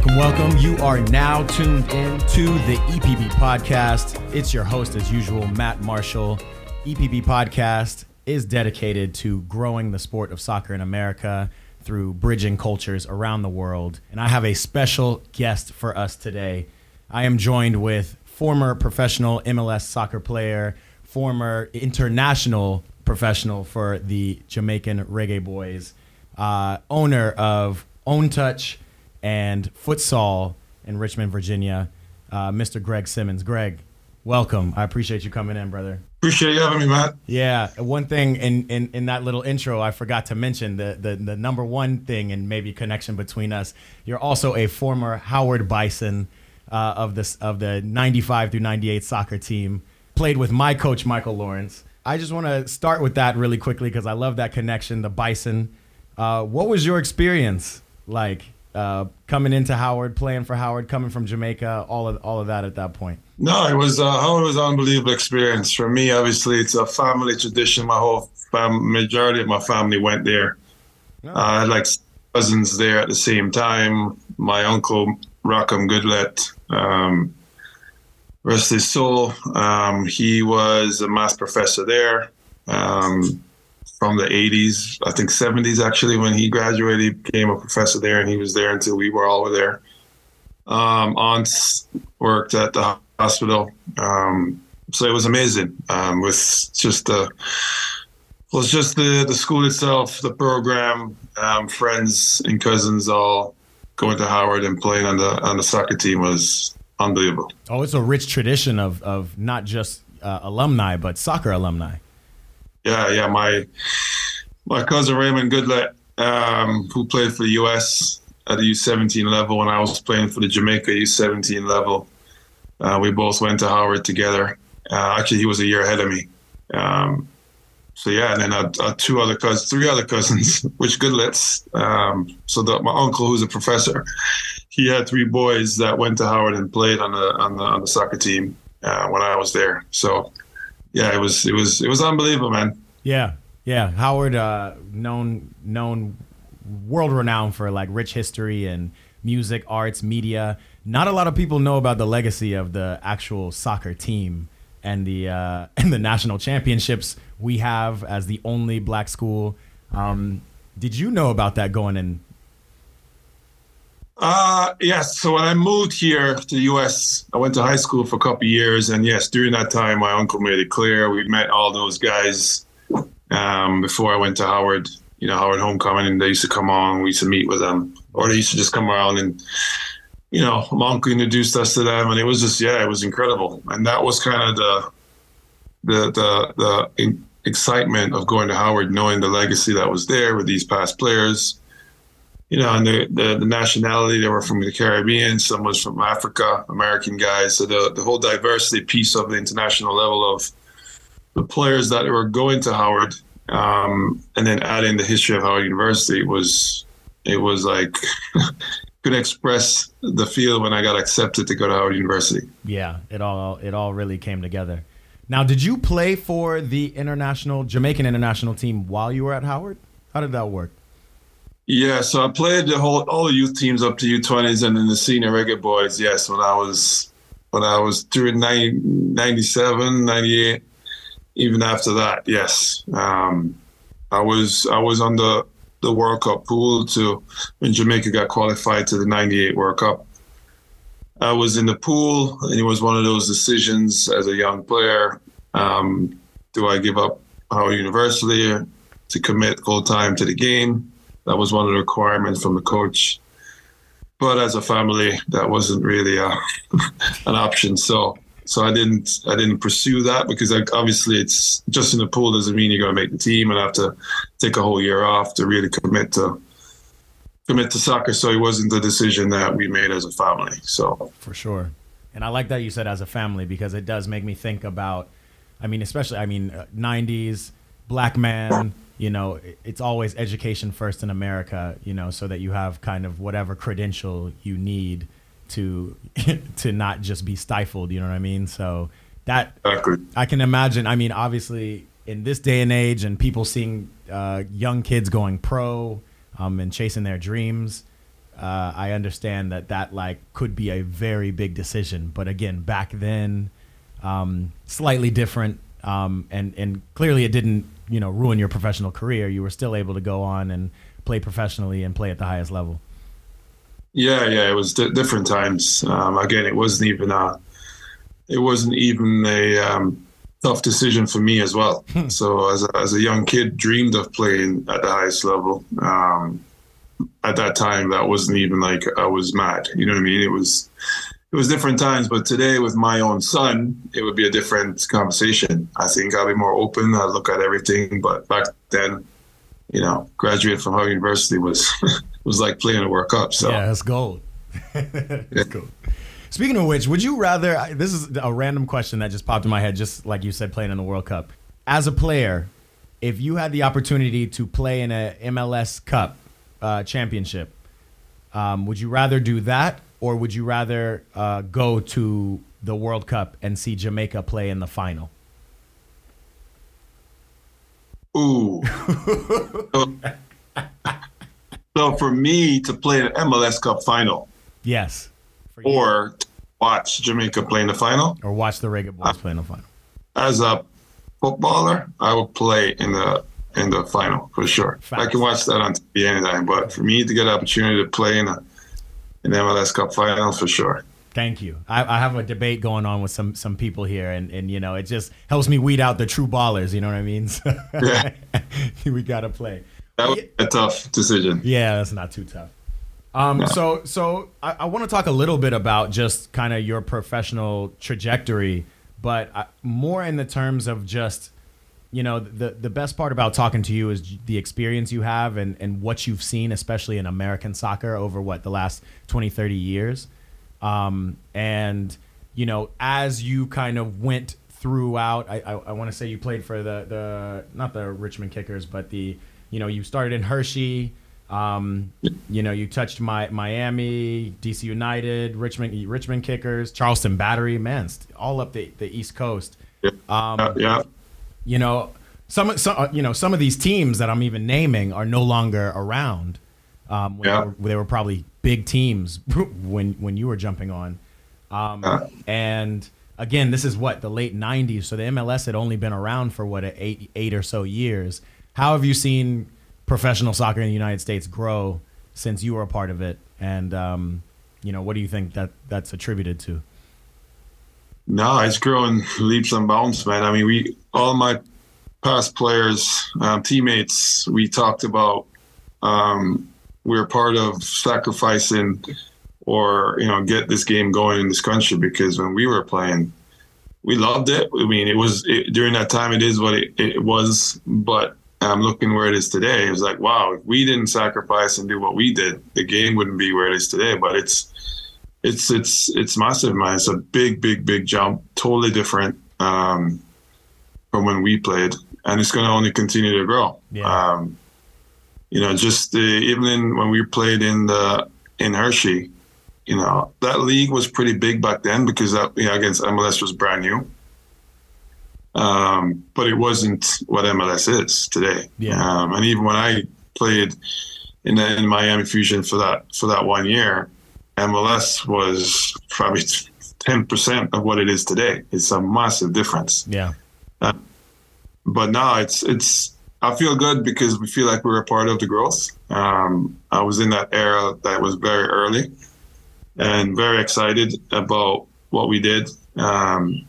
Welcome, welcome. You are now tuned in to the EPB podcast. It's your host, as usual, Matt Marshall. EPB podcast is dedicated to growing the sport of soccer in America through bridging cultures around the world. And I have a special guest for us today. I am joined with former professional MLS soccer player, former international professional for the Jamaican Reggae Boys, uh, owner of Own Touch and Futsal in Richmond, Virginia, uh, Mr. Greg Simmonds. Greg, welcome. I appreciate you coming in, brother. Appreciate you having me, Matt. Yeah, one thing in, in, in that little intro I forgot to mention the, the the number one thing and maybe connection between us. You're also a former Howard Bison uh, of this of the '95 through '98 soccer team. Played with my coach Michael Lawrence. I just want to start with that really quickly because I love that connection. The Bison. Uh, what was your experience like uh, coming into Howard, playing for Howard, coming from Jamaica, all of all of that at that point? No, it was uh, Howard was an unbelievable experience for me. Obviously, it's a family tradition. My whole fam- majority of my family went there. Uh, I had like cousins there at the same time. My uncle Rockham Goodlet, um, rest his soul. Um, he was a math professor there um, from the 80s, I think 70s actually. When he graduated, he became a professor there, and he was there until we were all there. Um, aunts worked at the hospital, um, so it was amazing. Um, with just the was just the the school itself, the program, um, friends and cousins all going to Howard and playing on the on the soccer team was unbelievable. Oh, it's a rich tradition of of not just uh, alumni but soccer alumni. Yeah, yeah. My my cousin Raymond Goodlet, um, who played for the U.S. at the U17 level when I was playing for the Jamaica U17 level. Uh, we both went to Howard together. Uh, actually, he was a year ahead of me. Um, so yeah, and then uh, uh, two other cousins, three other cousins, which Goodlets. Um, so the, my uncle, who's a professor, he had three boys that went to Howard and played on the on the, on the soccer team uh, when I was there. So yeah, it was it was it was unbelievable, man. Yeah, yeah. Howard, uh, known known world renowned for like rich history and music, arts, media. Not a lot of people know about the legacy of the actual soccer team and the uh, and the national championships we have as the only black school. Um, did you know about that going in? Uh, yes. So when I moved here to the U.S., I went to high school for a couple years, and yes, during that time, my uncle made it clear we met all those guys um, before I went to Howard. You know, Howard Homecoming, and they used to come on. We used to meet with them, or they used to just come around and you know, my uncle introduced us to them, and it was just yeah, it was incredible, and that was kind of the the the the excitement of going to Howard, knowing the legacy that was there with these past players. You know, and the, the, the nationality they were from the Caribbean, some was from Africa, American guys. So the the whole diversity piece of the international level of the players that were going to Howard, um, and then adding the history of Howard University was it was like could express the feel when I got accepted to go to Howard University. Yeah, it all it all really came together. Now, did you play for the international Jamaican international team while you were at Howard? How did that work? Yeah, so I played the whole all the youth teams up to U20s and then the senior reggae boys. Yes, when I was when I was through 90, 97, 98, even after that, yes. Um, I was I was on the the World Cup pool to when Jamaica got qualified to the 98 World Cup. I was in the pool, and it was one of those decisions as a young player. Um, do I give up Howard University to commit full time to the game? That was one of the requirements from the coach. But as a family, that wasn't really a, an option. So so I didn't I didn't pursue that because I, obviously it's just in the pool doesn't mean you're going to make the team and have to take a whole year off to really commit to commit to soccer. So it wasn't the decision that we made as a family. So for sure, and I like that you said as a family because it does make me think about. I mean, especially I mean, uh, '90s black man. You know, it's always education first in America. You know, so that you have kind of whatever credential you need to to not just be stifled. You know what I mean? So that I can imagine. I mean, obviously, in this day and age, and people seeing uh, young kids going pro um, and chasing their dreams, uh, I understand that that like could be a very big decision. But again, back then, um, slightly different, um, and and clearly it didn't you know ruin your professional career. You were still able to go on and play professionally and play at the highest level. Yeah, yeah, it was di- different times. Um, again, it wasn't even a, it wasn't even a um, tough decision for me as well. Hmm. so as a, as a young kid, dreamed of playing at the highest level. Um, at that time, that wasn't even like I was mad. You know what I mean? It was it was different times. But today, with my own son, it would be a different conversation. I think I'll be more open. I'll look at everything. But back then, you know, graduate from Howard University was was like playing a World Cup. So yeah, that's gold. that's yeah. gold. Speaking of which, would you rather? This is a random question that just popped in my head, just like you said, playing in the World Cup. As a player, if you had the opportunity to play in a MLS Cup uh, championship, um, would you rather do that, or would you rather uh, go to the World Cup and see Jamaica play in the final? Ooh. so, so for me to play an MLS Cup final, yes, or watch Jamaica play in the final, or watch the Reggae Boys uh, play in the final. As a footballer, I would play in the in the final for sure. Facts. I can watch that on TV anytime, but for me to get an opportunity to play in a in the MLS Cup final for sure. Thank you. I, I, have a debate going on with some some people here, and and you know it just helps me weed out the true ballers. You know what I mean? So yeah. we gotta play. That was a tough decision. Yeah, that's not too tough. Um, So, so I, I want to talk a little bit about just kind of your professional trajectory, but I, more in the terms of just, you know, the the best part about talking to you is the experience you have and, and what you've seen, especially in American soccer over what the last 20, 30 years. Um, and, you know, as you kind of went throughout, I, I, I want to say you played for the, the, not the Richmond Kickers, but the, you know, you started in Hershey, um, you know, you touched my Miami, DC United, Richmond, Richmond Kickers, Charleston Battery, man, all up the, the East Coast. Um, yeah. You know, some, some, uh, you know, some of these teams that I'm even naming are no longer around. Um, yeah. they, were, they, were, probably big teams when when you were jumping on. Um, yeah. And again, this is what the late '90s, so the MLS had only been around for what eight eight or so years. How have you seen? professional soccer in the United States grow since you were a part of it? And um, you know, what do you think that that's attributed to? No, it's growing leaps and bounds, man. I mean, we all my past players, um, teammates, we talked about. Um, we are part of sacrificing or you know get this game going in this country because when we were playing, we loved it. I mean, it was it, during that time. It is what it, it was, but I'm looking where it is today. It was like, wow, if we didn't sacrifice and do what we did, the game wouldn't be where it is today. But it's it's it's it's massive, man. It's a big, big, big jump. Totally different um, from when we played, and it's going to only continue to grow. Yeah. Um, you know, just the, even in, when we played in the in Hershey, you know, that league was pretty big back then because that you know, against MLS was brand new. Um, but it wasn't what MLS is today. Yeah. Um, and even when I played in, the, in Miami Fusion for that for that one year, MLS was probably ten percent of what it is today. It's a massive difference. Yeah. Uh, but now it's it's. I feel good because we feel like we're a part of the growth. Um, I was in that era that was very early, and very excited about what we did. Um,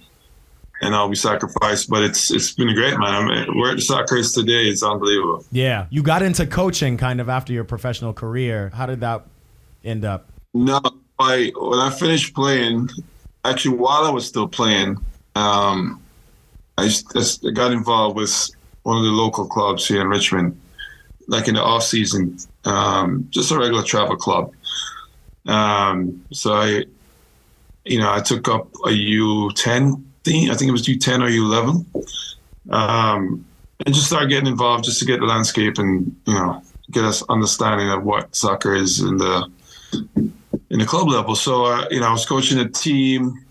and I'll be sacrificed. But it's it's been great, man. I mean, where the soccer is today, it's unbelievable. Yeah, you got into coaching kind of after your professional career. How did that end up? No, I when I finished playing, actually while I was still playing, um, I just, I got involved with one of the local clubs here in Richmond, like in the off season, um, just a regular travel club. Um, so I, you know, I took up a U10 thing. I think it was U10 or U11. Um, and just started getting involved just to get the landscape and, you know, get us understanding of what soccer is in the in the club level. So, uh, you know, I was coaching a team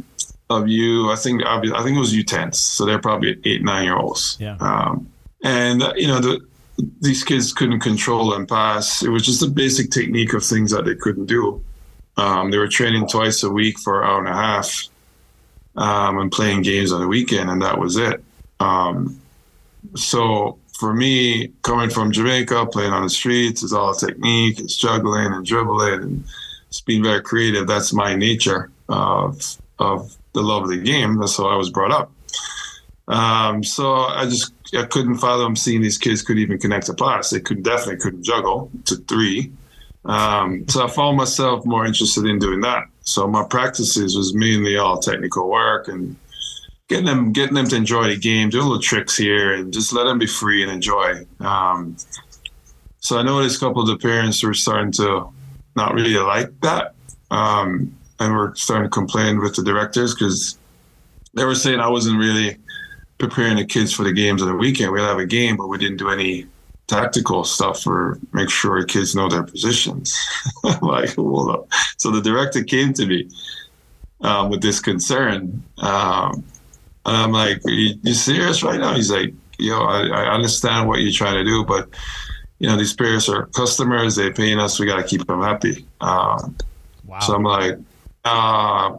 of you. I think I think it was U10s, so they're probably eight nine year olds. Yeah. Um, and uh, you know the these kids couldn't control and pass. It was just a basic technique of things that they couldn't do. Um, they were training twice a week for an hour and a half um, and playing games on the weekend, and that was it. Um, so for me, coming from Jamaica, playing on the streets, is all technique, it's juggling and dribbling, and it's being very creative. That's my nature of of the love of the game. That's how I was brought up. Um, so I just I couldn't fathom seeing these kids could even connect a pass. They could definitely couldn't juggle to three. Um, so I found myself more interested in doing that. So my practices was mainly all technical work and getting them getting them to enjoy the game, doing little tricks here, and just let them be free and enjoy. Um, so I noticed a couple of the parents were starting to not really like that, um, and were starting to complain with the directors because they were saying I wasn't really preparing the kids for the games on the weekend. We'd have a game, but we didn't do any tactical stuff or make sure the kids know their positions. like, hold up. So the director came to me um, with this concern. Um, and I'm like, you, you, serious right now? He's like, yo, I, I, understand what you're trying to do, but you know, these players are customers. They're paying us. We got to keep them happy. Um, wow. So I'm like, uh,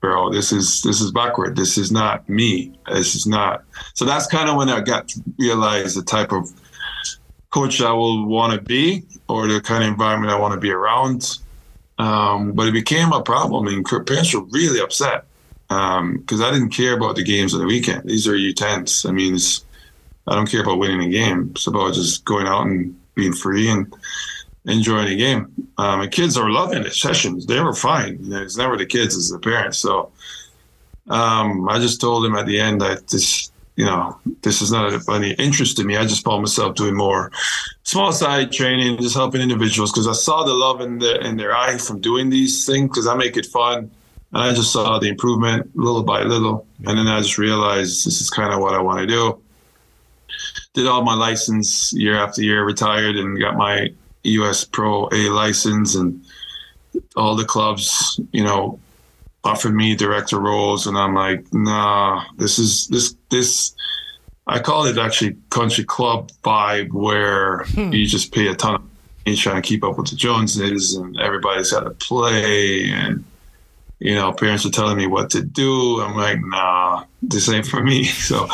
bro, this is this is backward. This is not me. This is not. So that's kind of when I got to realize the type of coach I will want to be or the kind of environment I want to be around. Um, but it became a problem, and parents were really upset because um, I didn't care about the games on the weekend. These are U10s. I mean, I don't care about winning a game. It's about just going out and being free and enjoying the game. Um, and kids are loving the sessions. They were fine. It's never the kids, it's the parents. So um, I just told them at the end that this you know, this is not of any interest to me. I just found myself doing more small side training, just helping individuals because I saw the love in their in their eye from doing these things because I make it fun. And I just saw the improvement little by little. And then I just realized this is kind of what I want to do. Did all my license year after year, retired and got my US Pro A license and all the clubs, you know, offered me director roles, and I'm like, nah, this is this this. I call it actually country club vibe, where hmm. you just pay a ton of money trying to keep up with the Joneses, and everybody's got to play, and you know, parents are telling me what to do. I'm like, nah, this ain't for me. So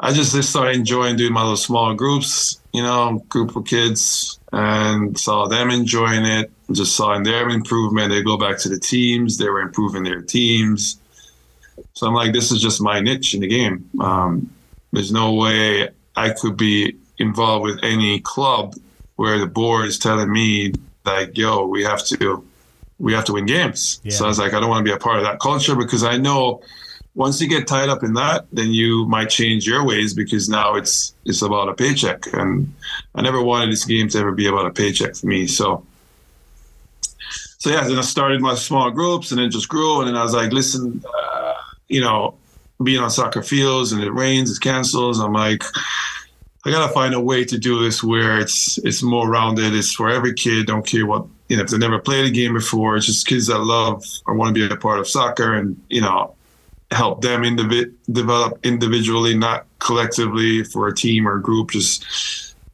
I just, just started enjoying doing my little small groups, you know, group of kids, and saw them enjoying it. Just saw their improvement. They go back to the teams. They were improving their teams. So I'm like, this is just my niche in the game. Um, there's no way I could be involved with any club where the board is telling me like, yo, we have to, we have to win games. Yeah. So I was like, I don't want to be a part of that culture because I know once you get tied up in that, then you might change your ways because now it's it's about a paycheck, and I never wanted this game to ever be about a paycheck for me. So, so yeah, then I started my small groups, and it just grew, and then I was like, listen, uh, you know, being on soccer fields and it rains, it cancels. I'm like, I gotta find a way to do this where it's it's more rounded. It's for every kid. Don't care what you know if they never played a game before. It's just kids that love or want to be a part of soccer, and you know help them indivi- develop individually, not collectively for a team or a group. Just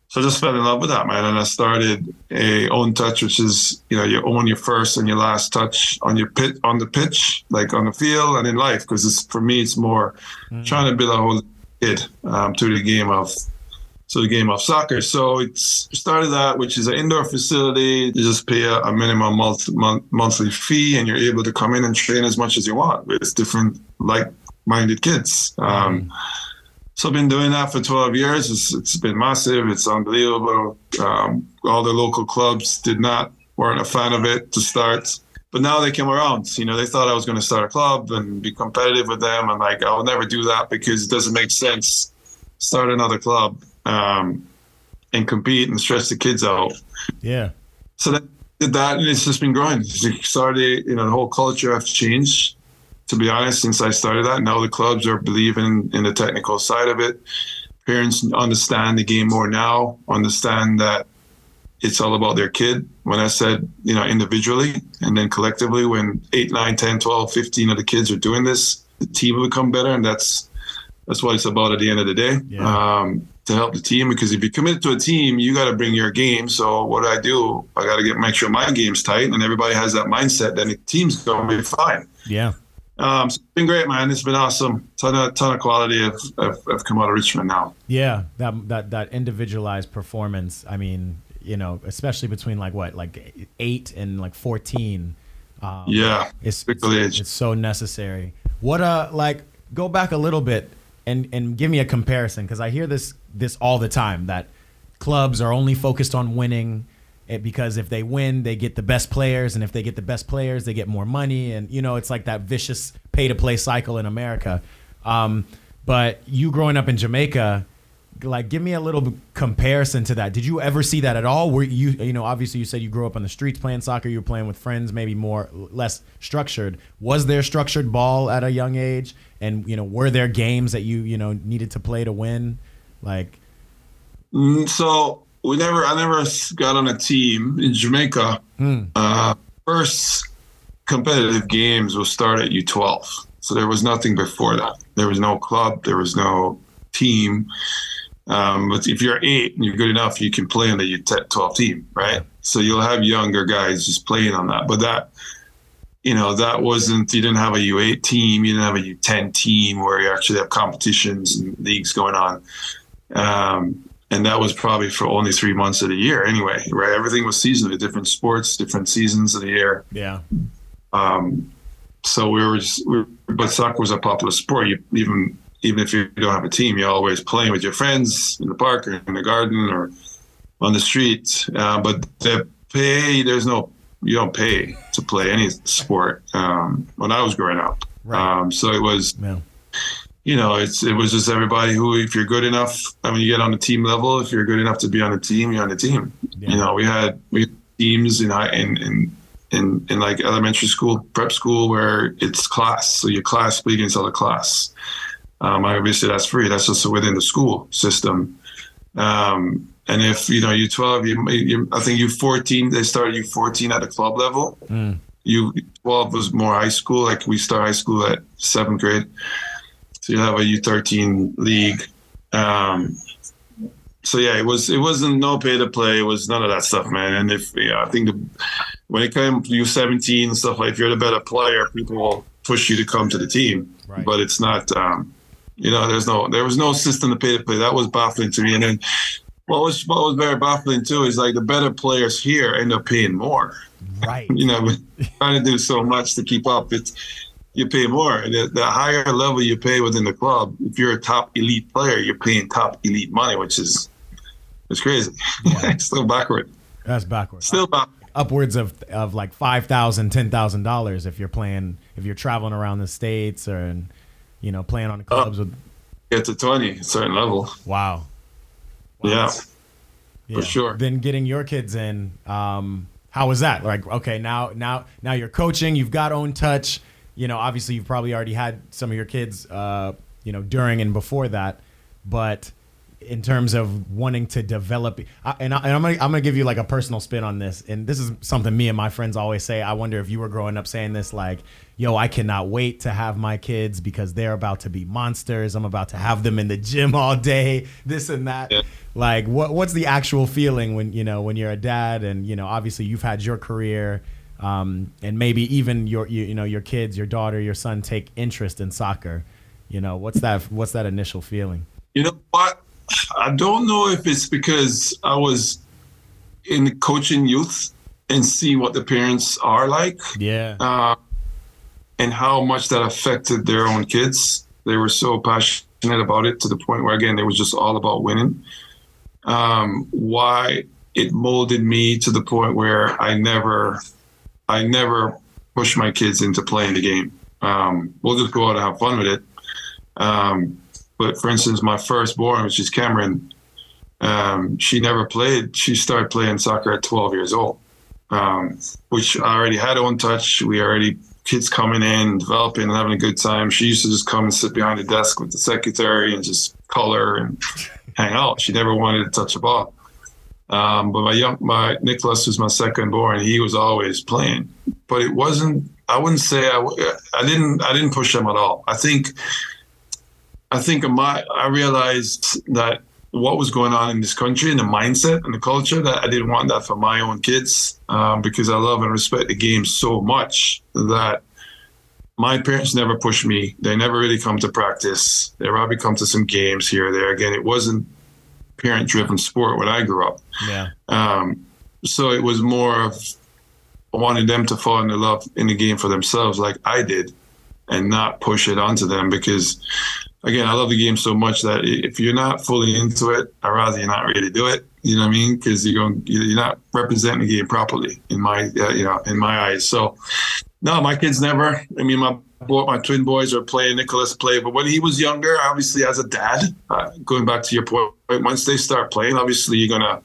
so I just fell in love with that, man. And I started a own touch, which is you know you own your first and your last touch on your pit on the pitch, like on the field and in life. Because it's for me, it's more mm. trying to build a whole kid um, to the game of so the game of soccer. So it's started that, which is an indoor facility. You just pay a, a minimum month, month, monthly fee, and you're able to come in and train as much as you want with different like-minded kids. Um, so I've been doing that for 12 years. It's, it's been massive. It's unbelievable. Um, all the local clubs did not weren't a fan of it to start, but now they came around. You know, they thought I was going to start a club and be competitive with them. I'm like, I'll never do that because it doesn't make sense. Start another club um, and compete and stress the kids out. Yeah. So that did that, and it's just been growing. Started, you know, the whole culture has changed. To be honest, since I started that, now the clubs are believing in the technical side of it. Parents understand the game more now. Understand that it's all about their kid. When I said, you know, individually and then collectively, when 8, 9, 10, 12, 15 of the kids are doing this, the team will become better. And that's that's what it's about at the end of the day. Yeah. Um, to help the team because if you commit to a team, you got to bring your game. So what do I do? I got to get make sure my game's tight, and everybody has that mindset. Then the team's going to be fine. Yeah. Um, so it's been great, man. It's been awesome. Ton of ton of quality have, have, have come out of Richmond now. Yeah, that that that individualized performance. I mean, you know, especially between like what, like eight and like fourteen. Um, yeah, it's it's, it's so necessary. What uh, like go back a little bit and and give me a comparison because I hear this this all the time that clubs are only focused on winning eh, because if they win they get the best players and if they get the best players they get more money and you know it's like that vicious pay to play cycle in America. Um, but you growing up in Jamaica, like give me a little comparison to that. Did you ever see that at all? Were you you know obviously you said you grew up on the streets playing soccer. You were playing with friends, maybe more less structured. Was there structured ball at a young age? And you know were there games that you you know needed to play to win? Like mm, so we never I never got on a team in Jamaica. Hmm. Uh, first competitive games will start at U12. So there was nothing before that. There was no club. There was no team. Um, but if you're eight and you're good enough, you can play on the U12 team, right? So you'll have younger guys just playing on that. But that, you know, that wasn't, you didn't have a U8 team, you didn't have a U10 team where you actually have competitions and leagues going on. Um, and that was probably for only three months of the year anyway, right? Everything was seasonal, different sports, different seasons of the year. Yeah. Um, so we were, just, we were, but soccer was a popular sport. You even even if you don't have a team, you're always playing with your friends in the park or in the garden or on the street. Uh, but the pay, there's no, you don't pay to play any sport um, when I was growing up. Right. Um, so it was, yeah. You know, it's it was just everybody who, if you're good enough, I mean, you get on the team level. If you're good enough to be on a team, you're on a team. Yeah. You know, we had we had teams in high in, in in in like elementary school, prep school, where it's class. So your class play against other class. Um, obviously, that's free. That's just within the school system. Um, and if you know you're 12, you, you, I think you're 14. They started you 14 at the club level. Mm. You 12 was more high school. Like we start high school at seventh grade, so you have a U13 league. Um, so yeah, it was it wasn't no pay to play. It was none of that stuff, man. And if yeah, I think the, when it came to U17 and stuff like, if you're the better player, people will push you to come to the team. Right. But it's not. Um, you know, there's no there was no system to pay to play. That was baffling to me. And then what was what was very baffling too is like the better players here end up paying more. Right. you know, trying to do so much to keep up. It's you pay more. The, the higher level you pay within the club, if you're a top elite player, you're paying top elite money, which is it's crazy. Yeah. Still backward. That's backward. Still backward. Upwards of, of like five thousand, ten thousand dollars if you're playing if you're traveling around the states or you know, playing on the clubs with. Get to twenty, certain level. Wow. wow. Yeah, yeah, for sure. Then getting your kids in, um, how was that? Like, okay, now, now, now you're coaching. You've got own touch. You know, obviously, you've probably already had some of your kids, uh, you know, during and before that, but in terms of wanting to develop and, I, am gonna, I'm gonna give you like a personal spin on this and this is something me and my friends always say i wonder if you were growing up saying this like yo i cannot wait to have my kids because they're about to be monsters i'm about to have them in the gym all day this and that yeah. like what what's the actual feeling when you know when you're a dad and you know obviously you've had your career um, and maybe even your you, you know your kids your daughter your son take interest in soccer you know what's that what's that initial feeling you know what I don't know if it's because I was in coaching youth and see what the parents are like. Yeah. Uh, and how much that affected their own kids. They were so passionate about it to the point where, again, it was just all about winning. Um, why it molded me to the point where I never, I never push my kids into playing the game. Um, we'll just go out and have fun with it. Um, but for instance, my firstborn, which is Kameron, um, she never played. She started playing soccer at 12 years old, um, which I already had own touch. We already kids coming in, developing, and having a good time. She used to just come and sit behind the desk with the secretary and just color and hang out. She never wanted to touch a ball. Um, but my young, my Nicholas was my second born. He was always playing, but it wasn't. I wouldn't say I, I didn't. I didn't push him at all. I think I think my I realized that what was going on in this country and the mindset and the culture that I didn't want that for my own kids um, because I love and respect the game so much that my parents never pushed me. They never really come to practice. They probably come to some games here or there. Again, it wasn't parent driven sport when I grew up. Yeah. Um, so it was more of wanting them to fall in love in the game for themselves, like I did, and not push it onto them because again, I love the game so much that if you're not fully into it, I'd rather you're not really do it. You know what I mean? Because you're going, you're not representing the game properly in my, uh, you know, in my eyes. So, no, my kids never. I mean, my my twin boys are playing. Nicholas play, but when he was younger, obviously as a dad, uh, going back to your point, once they start playing, obviously you're gonna,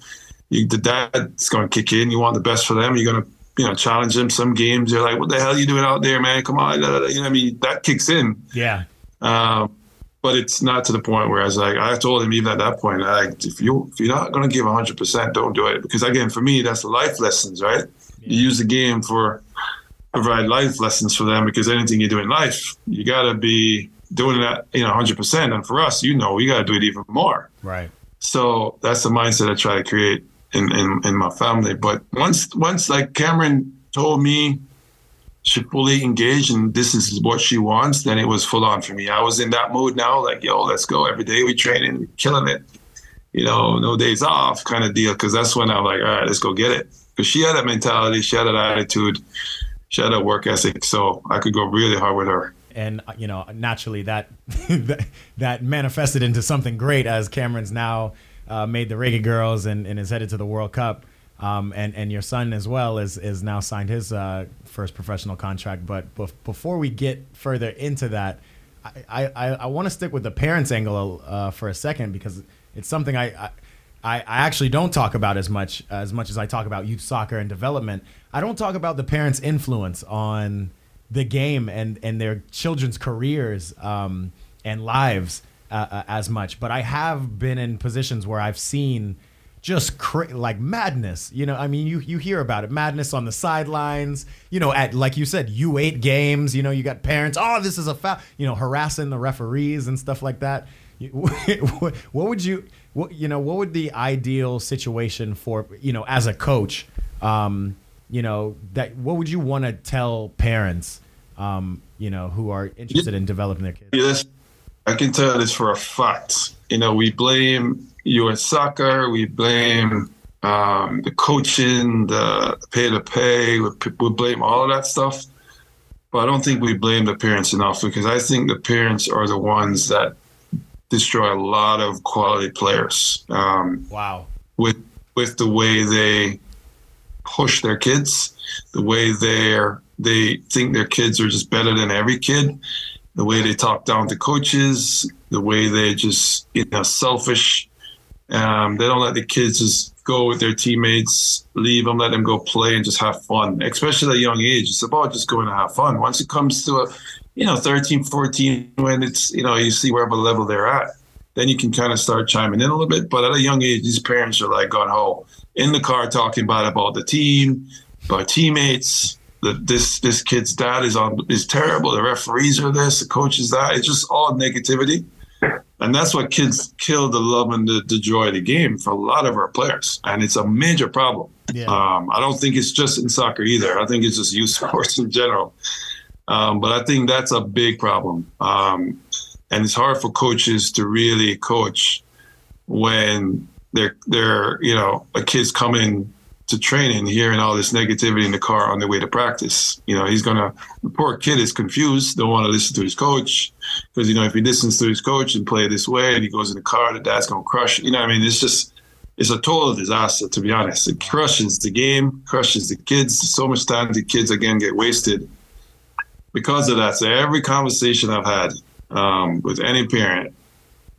you, the dad's gonna kick in. You want the best for them. You're gonna, you know, challenge them. Some games, you're like, "What the hell are you doing out there, man? Come on!" You know, what I mean, that kicks in. Yeah. Um, but it's not to the point where I was like, I told him even at that point, like, if you if you're not gonna give 100, percent don't do it because again, for me, that's life lessons, right? Yeah. You use the game for provide life lessons for them because anything you do in life, you gotta be doing that, you know, 100. percent And for us, you know, we gotta do it even more. Right. So that's the mindset I try to create in in, in my family. But once once like Kameron told me she fully engaged and this is what she wants, then it was full on for me. I was in that mood now, like, yo, let's go. Every day we training, killing it. You know, no days off kind of deal. Cause that's when I'm like, all right, let's go get it. Cause she had that mentality, she had that attitude, she had that work ethic. So I could go really hard with her. And uh, you know, naturally that that manifested into something great as Kameron's now uh, made the Reggae Girlz and, and is headed to the World Cup. Um, and and your son as well is is now signed his uh, first professional contract. But bef- before we get further into that, I I, I want to stick with the parents angle uh, for a second because it's something I, I. I, actually don't talk about as much as much as I talk about youth soccer and development. I don't talk about the parents' influence on the game and, and their children's careers um, and lives uh, uh, as much. But I have been in positions where I've seen just cra- like madness. You know, I mean, you you hear about it, madness on the sidelines. You know, at like you said, U eight games. You know, you got parents. Oh, this is a foul. You know, harassing the referees and stuff like that. what would you, what you know, what would the ideal situation for you know as a coach? Um, you know that what would you want to tell parents? Um, you know, who are interested in developing their kids. Yes, I can tell this for a fact. You know, we blame U.S. soccer. We blame um, the coaching, the pay to pay. We, we blame all of that stuff. But I don't think we blame the parents enough because I think the parents are the ones that destroy a lot of quality players. Um, wow. With with the way they push their kids, the way they're they think their kids are just better than every kid, the way they talk down to coaches, the way they just you know selfish um, they don't let the kids just go with their teammates, leave them, let them go play and just have fun, especially at a young age. It's about just going to have fun. Once it comes to a, you know, 13, 14, when it's, you know, you see wherever level they're at, then you can kind of start chiming in a little bit. But at a young age, these parents are like gone home in the car talking about about the team, about teammates. The, this this kid's dad is on is terrible. The referees are this, the coach is that. It's just all negativity. And that's what kids kill the love and the, the, joy of the game for a lot of our players. And it's a major problem. Yeah. Um, I don't think it's just in soccer either. I think it's just youth sports in general. Um, but I think that's a big problem. Um, and it's hard for coaches to really coach when they're, they're, you know, a kid's coming to training, hearing all this negativity in the car on the way to practice. You know, he's gonna. The poor kid is confused. Don't want to listen to his coach because you know if he listens to his coach and play this way, and he goes in the car, the dad's gonna crush. You know, I mean, it's just it's a total disaster to be honest. It crushes the game, crushes the kids. So much time the kids again get wasted because of that. So every conversation I've had um, with any parent,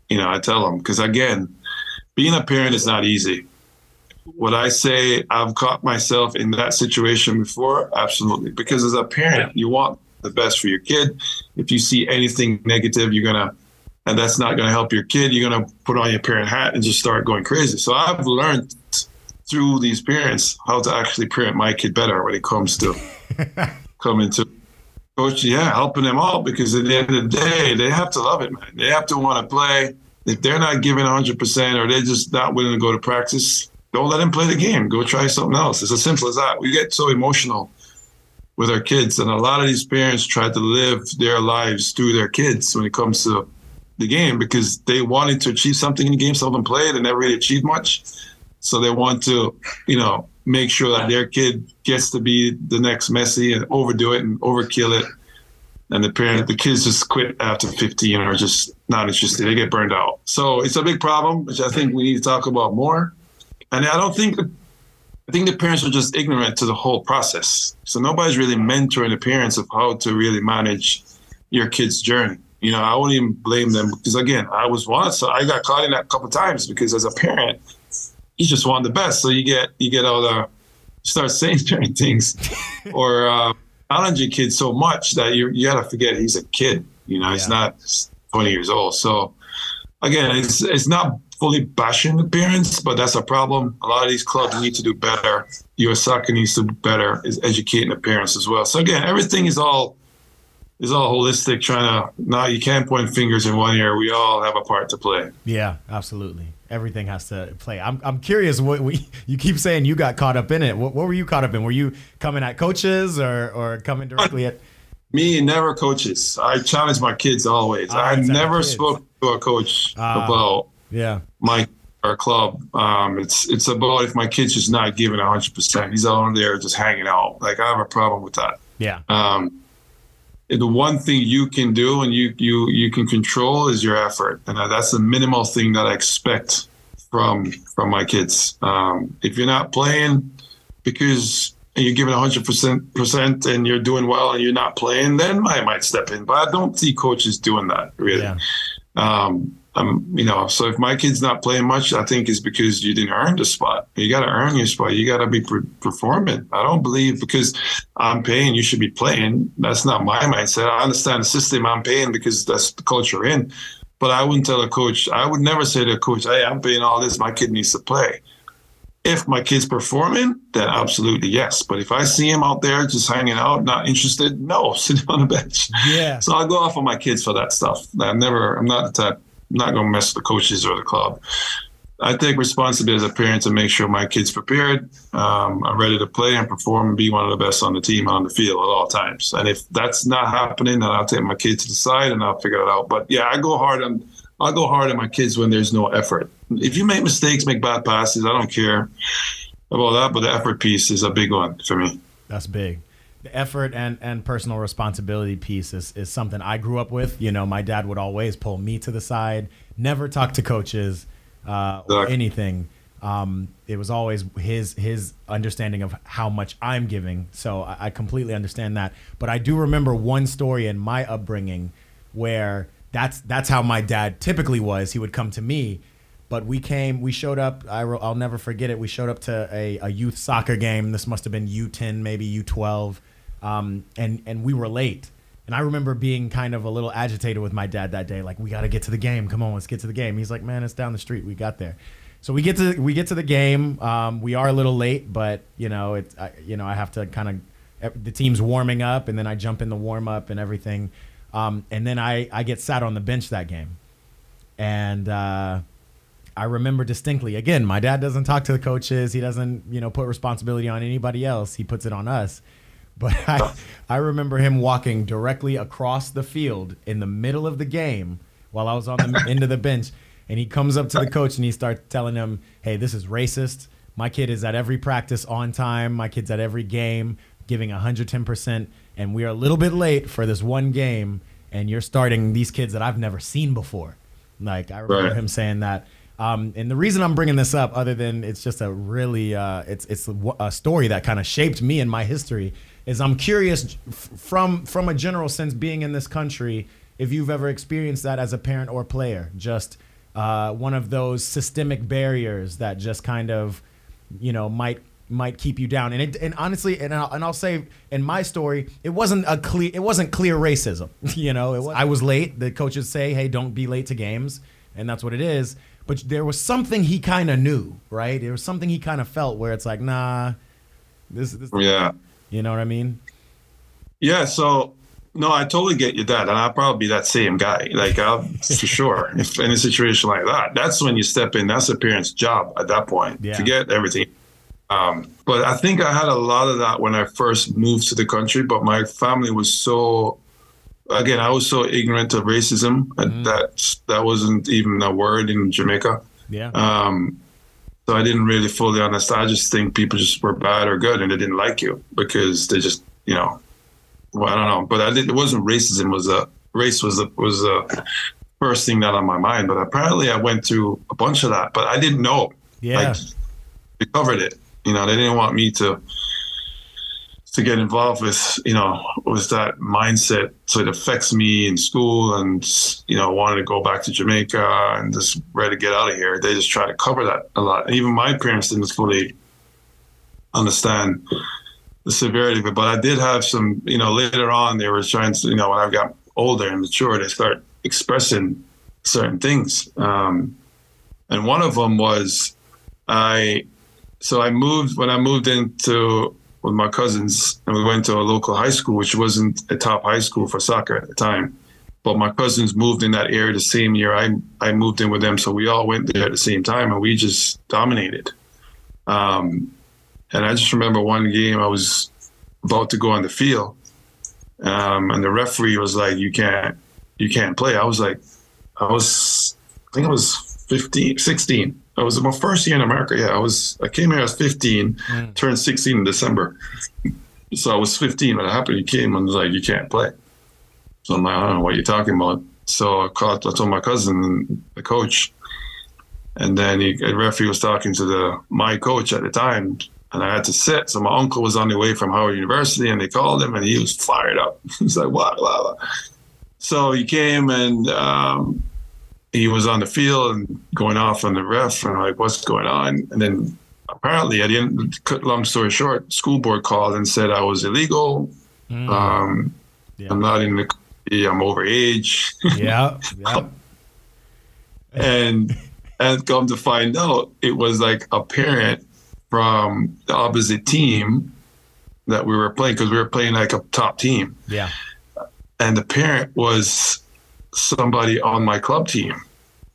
you know, I tell them because again, being a parent is not easy would I say I've caught myself in that situation before? Absolutely. Because as a parent, you want the best for your kid. If you see anything negative, you're to, and that's not going to help your kid, you're going to put on your parent hat and just start going crazy. So I've learned through these parents how to actually parent my kid better when it comes to coming to coach. Yeah, helping them out because at the end of the day, they have to love it, man. They have to want to play If they're not giving 100% or they're just not willing to go to practice, don't let them play the game. Go try something else. It's as simple as that. We get so emotional with our kids, and a lot of these parents try to live their lives through their kids when it comes to the game because they wanted to achieve something in the game. Some of them played and never really achieved much. So they want to, you know, make sure that their kid gets to be the next Messi and overdo it and overkill it. And the parent, the kids just quit after 15 or just not interested. They get burned out. So it's a big problem, which I think we need to talk about more. And I don't think, I think the parents are just ignorant to the whole process. So nobody's really mentoring the parents of how to really manage your kid's journey. You know, I won't even blame them because again, I was so I got caught in that a couple times because as a parent, you just want the best. So you get you get all the start saying certain things or uh, challenging kids so much that you you got to forget he's a kid. You know, yeah. he's not 20 years old. So again, it's it's not fully bashing the parents, but that's a problem. A lot of these clubs need to do better. U.S. Soccer needs to do better is educating the parents as well. So again, everything is all is all holistic. Trying to now you can't point fingers in one ear. We all have a part to play. Yeah, absolutely everything has to play. I'm, I'm curious what we, you keep saying you got caught up in it. What, what were you caught up in? Were you coming at coaches or, or coming directly at? Me, never coaches. I challenge my kids always. Oh, I never spoke to a coach uh, about yeah my our club. Um, it's it's about if my kid's just not giving hundred percent. He's out there just hanging out. Like I have a problem with that. Yeah. Um, the one thing you can do and you you you can control is your effort, and that's the minimal thing that I expect from from my kids. Um, if you're not playing because you're giving 100 percent percent and you're doing well and you're not playing, then I might step in. But I don't see coaches doing that really. Yeah. Um, um, you know, so if my kid's not playing much, I think it's because you didn't earn the spot. You got to earn your spot. You got to be pre- performing. I don't believe because I'm paying, you should be playing. That's not my mindset. I understand the system. I'm paying because that's the culture in. But I wouldn't tell a coach. I would never say to a coach, "Hey, I'm paying all this. My kid needs to play." If my kid's performing, then absolutely yes. But if I see him out there just hanging out, not interested, no, sitting on the bench. Yeah. So I go off on my kids for that stuff. I never. I'm not the type not going to mess with the coaches or the club. I take responsibility as a parent to make sure my kid's prepared, um, are ready to play and perform and be one of the best on the team and on the field at all times. And if that's not happening, then I'll take my kids to the side and I'll figure it out. But yeah, I go hard on I'll go hard on my kids when there's no effort. If you make mistakes, make bad passes, I don't care about that. But the effort piece is a big one for me. That's big the effort and, and personal responsibility piece is, is something I grew up with. You know, my dad would always pull me to the side, never talk to coaches uh, or anything. Um, it was always his his understanding of how much I'm giving. So I, I completely understand that. But I do remember one story in my upbringing where that's that's how my dad typically was. He would come to me but we came we showed up I, will never forget it we showed up to a, a youth soccer game this must have been u10 maybe u12 um, and and we were late. And I remember being kind of a little agitated with my dad that day, like we got to get to the game. Come on, let's get to the game. He's like, man, it's down the street. We got there. So we get to we get to the game. Um, we are a little late, but you know it's I, you know I have to kind of the team's warming up, and then I jump in the warm up and everything, um, and then I I get sat on the bench that game, and. Uh, I remember distinctly. Again, my dad doesn't talk to the coaches. He doesn't, you know, put responsibility on anybody else. He puts it on us. But I, I remember him walking directly across the field in the middle of the game while I was on the end of the bench. And he comes up to the coach and he starts telling him, hey, this is racist. My kid is at every practice on time. My kid's at every game giving 110%. And we are a little bit late for this one game. And you're starting these kids that I've never seen before. Like, I remember right. him saying that. Um, and the reason I'm bringing this up, other than it's just a really, uh, it's it's a story that kind of shaped me and my history, is I'm curious from from a general sense, being in this country, if you've ever experienced that as a parent or player, just uh, one of those systemic barriers that just kind of, you know, might might keep you down. And it, and honestly, and I'll, and I'll say in my story, it wasn't a clear it wasn't clear racism. you know, was, I was late. The coaches say, "Hey, don't be late to games," and that's what it is. But there was something he kind of knew, right? There was something he kind of felt where it's like, nah, this, this yeah you know what I mean? Yeah. So No, I totally get you that, and I'll probably be that same guy. Like, I'll, for sure, if in a situation like that, that's when you step in. That's a parent's job at that point. Yeah. Forget everything. Um, but I think I had a lot of that when I first moved to the country. But my family was so, again, I was so ignorant of racism Mm-hmm. that that wasn't even a word in Jamaica. Yeah. Um, so I didn't really fully understand. I just think people just were bad or good, and they didn't like you because they just, you know, well, I don't know. But I did, it wasn't racism. Was a race was a was a first thing that on my mind. But apparently, I went through a bunch of that, but I didn't know. yeah. Like, they covered it. You know, they didn't want me to to get involved with, you know, with that mindset. So it affects me in school and, you know, wanted to go back to Jamaica and just ready to get out of here. They just try to cover that a lot. And even my parents didn't fully understand the severity of it. But I did have some, you know, later on they were trying to, you know, when I got older and mature, they start expressing certain things. Um, and one of them was I so I moved when I moved into with my cousins and we went to a local high school, which wasn't a top high school for soccer at the time. But my cousins moved in that area the same year I I moved in with them, so we all went there at the same time, and we just dominated. Um, and I just remember one game I was about to go on the field, um, and the referee was like, "You can't, you can't play." I was like, I was, I think I was 15, 16. I was my first year in America. Yeah, I was. I came here. I was 15, turned 16 in December. So I was 15 when it happened. He came and was like, "You can't play." So I'm like, "I don't know what you're talking about." So I called. I told my cousin, the coach, and then he, the referee was talking to the my coach at the time, and I had to sit. So my uncle was on the way from Howard University, and they called him, and he was fired up. He's like, "What?" Blah, blah. So he came and. Um, he was on the field and going off on the ref and like what's going on and then apparently at the end cut long story short school board called and said i was illegal Mm. um, Yeah. i'm not in the i'm over age yeah. Yeah. and and come to find out it was like a parent from the opposite team that we were playing because we were playing like a top team Yeah. and the parent was somebody on my club team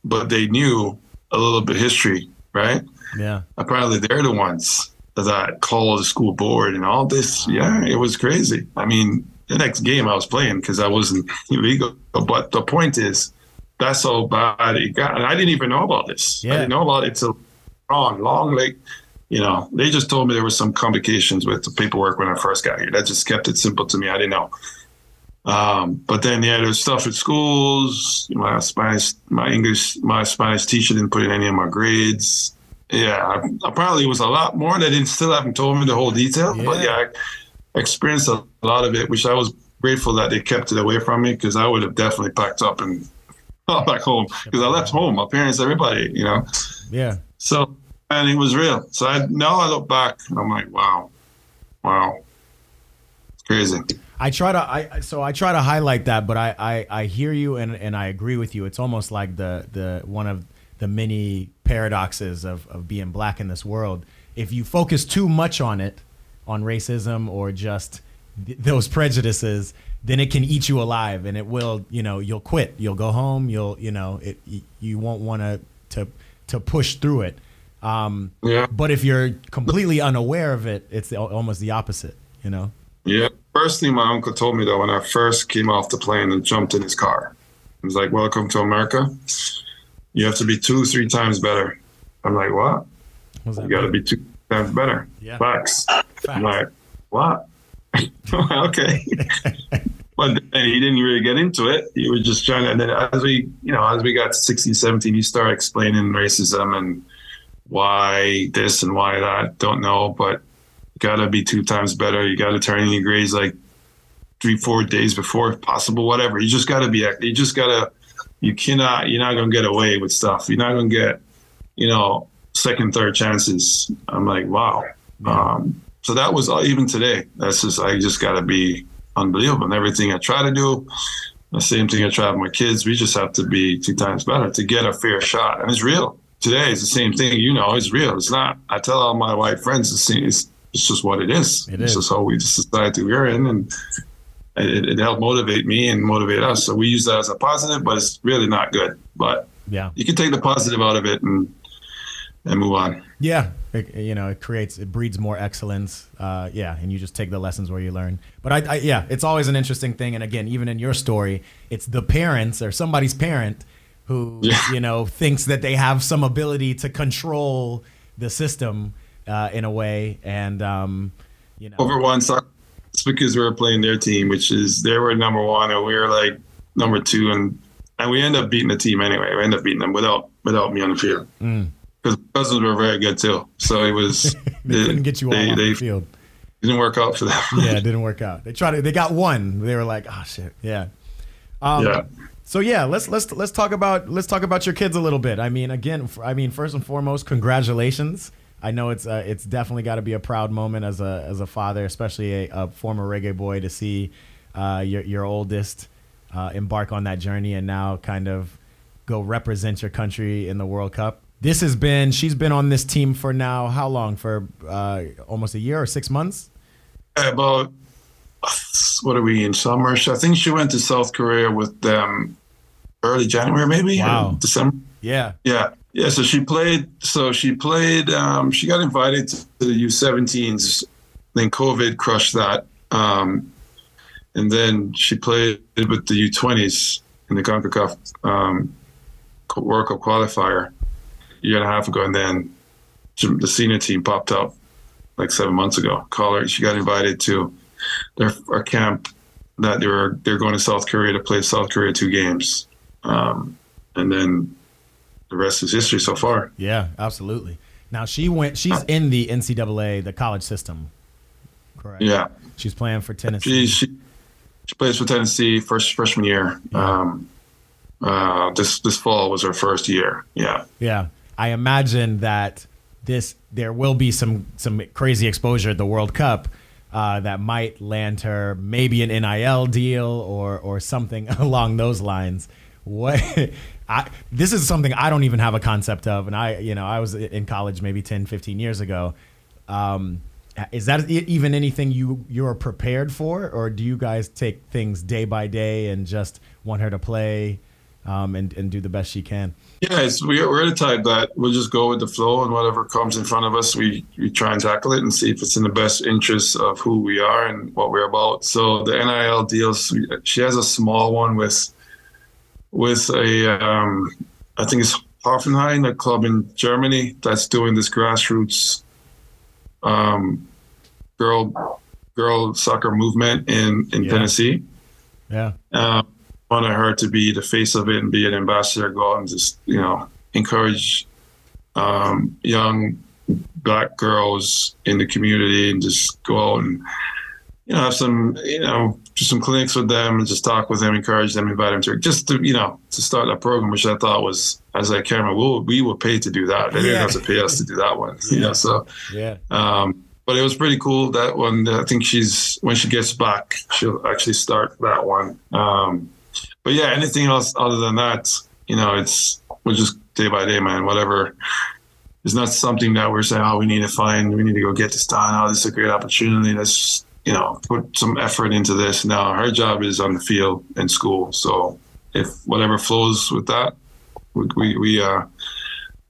but they knew a little bit history right Yeah. apparently they're the ones that called the school board and all this. Yeah, it was crazy. I mean, the next game I was playing because I wasn't illegal. But the point is, that's how bad it got. And I didn't even know about this. Yeah. I didn't know about it until long, long, like, you know, they just told me there was some complications with the paperwork when I first got here. That just kept it simple to me. I didn't know. Um, but then yeah, there's stuff at schools. My Spanish, my English, my Spanish teacher didn't put in any of my grades. Yeah, apparently it was a lot more. They didn't still haven't told me the whole detail, but Yeah. yeah, I experienced a lot of it, which I was grateful that they kept it away from me because I would have definitely packed up and gone back home because I left home. My parents, everybody, you know. Yeah. So and it was real. So I now I look back and I'm like, wow, wow, crazy. I try to I so I try to highlight that, but I I, I hear you and, and I agree with you. It's almost like the the one of the many paradoxes of, of being black in this world. If you focus too much on it, on racism or just th- those prejudices, then it can eat you alive, and it will. You know, you'll quit. You'll go home. You'll you know it. You won't want to to to push through it. Um, Yeah. but if you're completely unaware of it, it's al- almost the opposite. You know. Yeah. First thing my uncle told me though, when I first came off the plane and jumped in his car, he was like, "Welcome to America. You have to be two, three times better." I'm like, "What? You got to be two times better." Yeah. Facts. I'm like, "What?" okay. but then he didn't really get into it. He was just trying to. And then as we, you know, as we got to 16, 17, he started explaining racism and why this and why that. Don't know, but gotta be two times better. You gotta turn in your grades like three, four days before, if possible, whatever. You just gotta be. You just gotta. You cannot. You're not gonna get away with stuff. You're not gonna get, you know, second, third chances. I'm like, wow. Um, so that was even today. That's just. I just gotta be unbelievable. And everything I try to do, the same thing I try with my kids. We just have to be two times better to get a fair shot, and it's real. Today it's the same thing. You know, it's real. It's not. I tell all my white friends, it's, it's, it's just what it is. It it's is. just how we the society we're in, and it, it helped motivate me and motivate us. So we use that as a positive, but it's really not good. But yeah, you can take the positive out of it and and move on. Yeah, it, you know, it creates, it breeds more excellence. Uh, yeah, and you just take the lessons where you learn. But I, I, yeah, it's always an interesting thing. And again, even in your story, it's the parents or somebody's parent who, yeah. you know, thinks that they have some ability to control the system uh, in a way, and um, you know, over one it's because we were playing their team, which is they were number one and we were like number two, and and we end up beating the team anyway. We end up beating them without without me on the field. Mm because cousins were very good too. So it was they, couldn't get you all they, on they, the field. Didn't work out for them. yeah, it didn't work out. They tried to. They got one. They were like, oh shit, yeah. Um, yeah. So yeah, let's let's let's talk about let's talk about your kids a little bit. I mean, again, I mean, first and foremost, congratulations. I know it's uh, it's definitely got to be a proud moment as a as a father, especially a, a former reggae boy, to see uh, your your oldest uh, embark on that journey and now kind of go represent your country in the World Cup. This has been she's been on this team for now how long? For uh, almost a year or six months? About what are we in summer? I think she went to south korea with them early january maybe? Wow. december? Yeah. Yeah yeah so she played so she played um, she got invited to the u17s then covid crushed that um, and then she played with the u20s in the concacaf um, world cup qualifier year and a half ago, and then the senior team popped up like seven months ago. Call her. She got invited to their our camp that they were they're going to South Korea to play South Korea two games, um, and then the rest is history so far. Yeah, absolutely. Now she went. She's in the NCAA, the college system. Correct. Yeah. She's playing for Tennessee. She, she, she plays for Tennessee first freshman year. Yeah. Um, uh, this this fall was her first year. Yeah. Yeah. I imagine that this there will be some some crazy exposure at the World Cup uh, that might land her maybe an NIL deal or or something along those lines. What I this is something I don't even have a concept of, and I you know I was in college maybe 10, 15 years ago. Um, is that even anything you you're prepared for, or do you guys take things day by day and just want her to play um, and and do the best she can? Yeah, we, we're the type that we'll just go with the flow and whatever comes in front of us, we, we try and tackle it and see if it's in the best interest of who we are and what we're about. So the NIL deals, she has a small one with with a, um, I think it's Hoffenheim, a club in Germany that's doing this grassroots um, girl girl soccer movement in in yeah. Tennessee. Yeah. Um, wanted her to be the face of it and be an ambassador, go out and just, you know, encourage um, young black girls in the community and just go out and, you know, have some, you know, do some clinics with them and just talk with them, encourage them, invite them to just to, you know, to start that program, which I thought was, as a camera, we'll, we were paid to do that. They yeah. didn't have to pay us to do that one. Yeah. You know, so, yeah. Um, but it was pretty cool that one. I think she's when she gets back, she'll actually start that one. Um, but yeah, anything else other than that, you know, it's we're just day by day, man. Whatever. It's not something that we're saying, oh, we need to find, we need to go get this done. Oh, this is a great opportunity. Let's, you know, put some effort into this. Now, her job is on the field and school. So if whatever flows with that, we, we, we uh,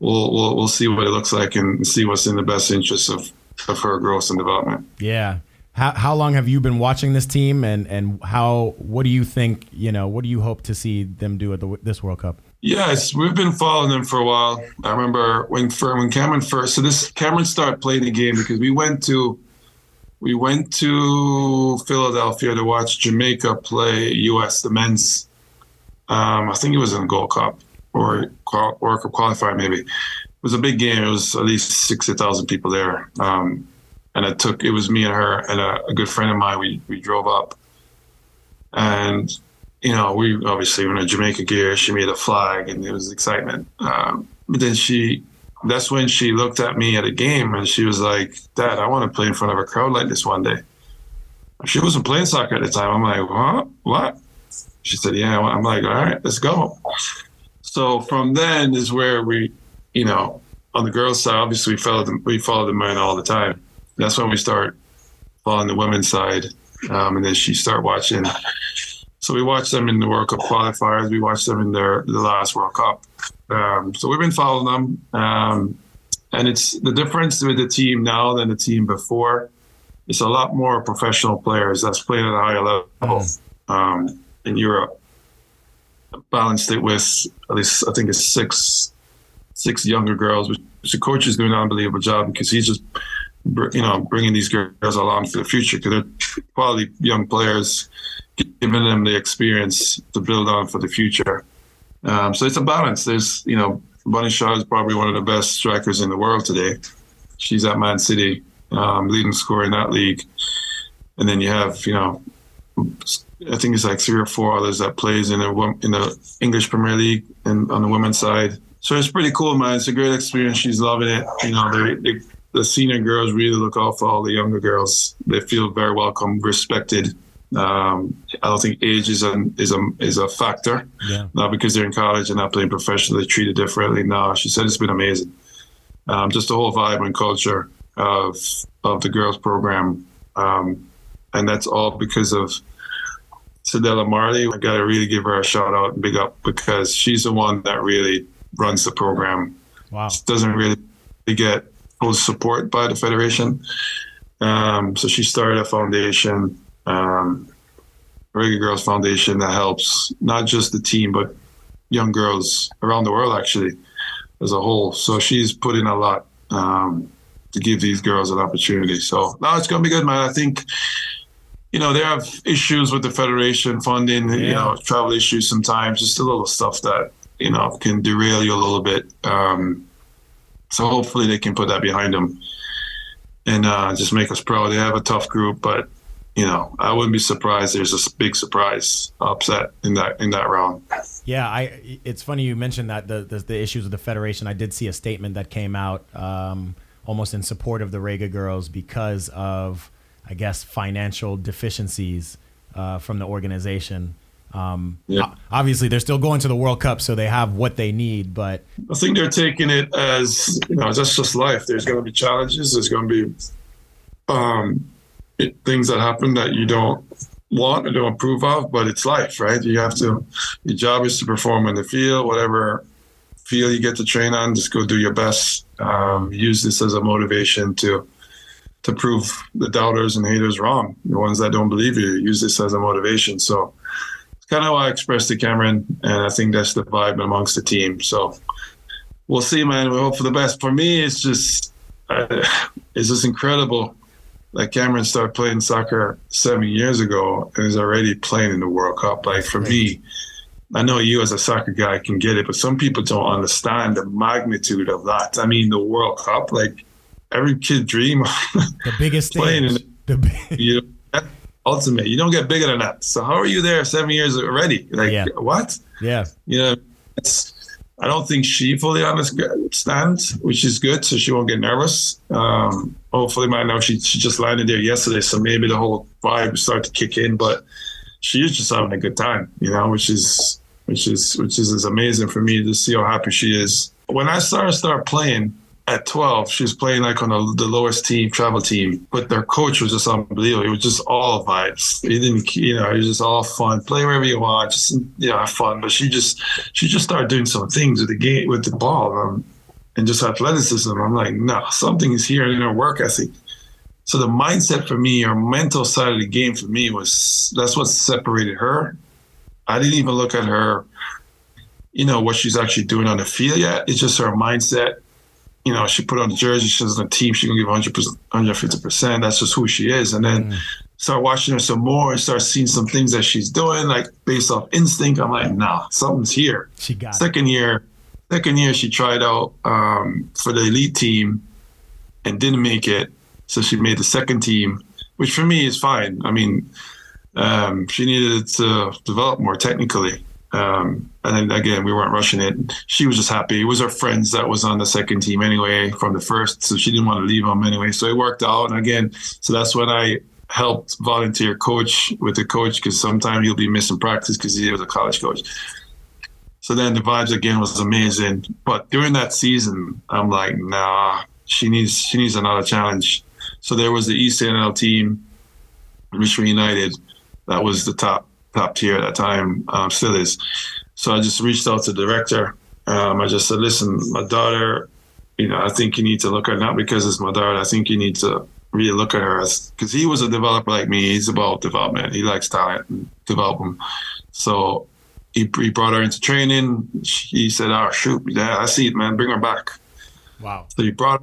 we'll, we'll, we'll see what it looks like and see what's in the best interest of, of her growth and development. Yeah. How, how long have you been watching this team, and, and how what do you think? You know, what do you hope to see them do at the, this World Cup? Yes, we've been following them for a while. I remember when when Kameron first. So this Kameron started playing the game because we went to we went to Philadelphia to watch Jamaica play U.S. the men's. Um, I think it was in the Gold Cup or or Cup qualifier maybe. It was a big game. It was at least sixty thousand people there. Um, and it took it was me and her and a, a, good friend of mine. We we drove up, and you know we obviously were in Jamaica gear. She made a flag, and it was excitement. Um, but then she, that's when she looked at me at a game, and she was like, "Dad, I want to play in front of a crowd like this one day." She wasn't playing soccer at the time. I'm like, "What? What?" She said, "Yeah." I'm like, "All right, let's go." So from then is where we, you know, on the girls' side, obviously we follow the we follow the men all the time that's when we start following the women's side. um, and then she start watching. So we watched them in the World Cup qualifiers. We watched them in their the last World Cup. Um, so we've been following them, um, and it's the difference with the team now than the team before. It's a lot more professional players that's playing at a higher level um, in Europe. Balanced it with at least I think it's six six younger girls, which the coach is doing an unbelievable job because he's just you know bringing these girls along for the future because they're quality young players, giving them the experience to build on for the future. Um, so it's a balance. There's you know Bunny Shaw is probably one of the best strikers in the world today. She's at Man City, um, leading scorer in that league, and then you have you know I think it's like three or four others that plays in the in the English Premier League and on the women's side. So it's pretty cool, man. It's a great experience. She's loving it. You know, they, they, the senior girls really look out for all the younger girls. They feel very welcome, respected. Um, I don't think age is a is a is a factor. Yeah. Not because they're in college and not playing professionally, treated differently. No, she said it's been amazing. Um, just the whole vibe and culture of of the girls program, um, and that's all because of Cedella Marley. I got to really give her a shout out and big up because she's the one that really runs the program. Wow. Doesn't really get support by the federation. Um, so she started a foundation, um, Reggae Girlz Foundation, that helps not just the team, but young girls around the world, actually, as a whole. So she's put in a lot um, to give these girls an opportunity. So now it's going to be good, man. I think you know, they have issues with the federation funding, yeah. you know, travel issues sometimes, just a little stuff that, you know, can derail you a little bit. Um, so hopefully they can put that behind them and uh, just make us proud. They have a tough group, but you know, I wouldn't be surprised. There's a big surprise upset in that in that round. Yeah, I. It's funny you mentioned that the the, the issues with the federation. I did see a statement that came out um, almost in support of the Reggae Girlz because of I guess, financial deficiencies uh, from the organization. Um, yeah. Obviously, they're still going to the World Cup, so they have what they need. But I think they're taking it as you know, that's just life. There's going to be challenges. There's going to be um, it, things that happen that you don't want or don't approve of, but it's life, right? You have to. Your job is to perform in the field, whatever field you get to train on. Just go do your best. Um, use this as a motivation to to prove the doubters and haters wrong, the ones that don't believe you. Use this as a motivation. So kind of how I expressed to Kameron, and I think that's the vibe amongst the team. So we'll see, man. We hope for the best. For me, it's just uh, it's just incredible. that Kameron started playing soccer seven years ago and is already playing in the World Cup. Like for me, I know you as a soccer guy can get it, but some people don't understand the magnitude of that. I mean, the World Cup, like every kid dream the biggest playing in the big- you know, ultimate. You don't get bigger than that. So how are you there seven years already? Like yeah. what? Yeah. You know, I don't think she fully understands, which is good. So she won't get nervous. Um, hopefully, I now she she just landed there yesterday, so maybe the whole vibe start to kick in. But she is just having a good time, you know, which is which is which is, is amazing for me to see how happy she is. When I started start playing, at 12, she was playing like on a, the lowest team, travel team, but their coach was just unbelievable. It was just all vibes. He didn't, you know, it was just all fun. Play wherever you want, just, you know, have fun. But she just, she just started doing some things with the game, with the ball um, and just athleticism. I'm like, no, something is here in her work ethic. So the mindset for me, or mental side of the game for me was, that's what separated her. I didn't even look at her, you know, what she's actually doing on the field yet. It's just her mindset you know, she put on the jersey, she's on the team, she can give one hundred percent, 150%. That's just who she is. And then mm. start watching her some more and start seeing some things that she's doing, like based off instinct. I'm like, nah, something's here. She got second it. year. Second year, she tried out um, for the elite team and didn't make it. So she made the second team, which for me is fine. I mean, um, she needed to develop more technically. Um, and then again, we weren't rushing it. She was just happy. It was her friends that was on the second team anyway from the first, so she didn't want to leave them anyway. So it worked out. And again, so that's when I helped volunteer coach with the coach because sometimes he'll be missing practice because he was a college coach. So then the vibes again was amazing. But during that season, I'm like, nah, she needs she needs another challenge. So there was the ECNL team Richmond United, that was the top top tier at that time, um, still is. So I just reached out to the director. Um, I just said, listen, my daughter, you know, I think you need to look at her, not because it's my daughter, I think you need to really look at her because he was a developer like me. He's about development. He likes talent and develop them. So he, he brought her into training. He said, oh, shoot, yeah, I see it, man. Bring her back. Wow. So he brought,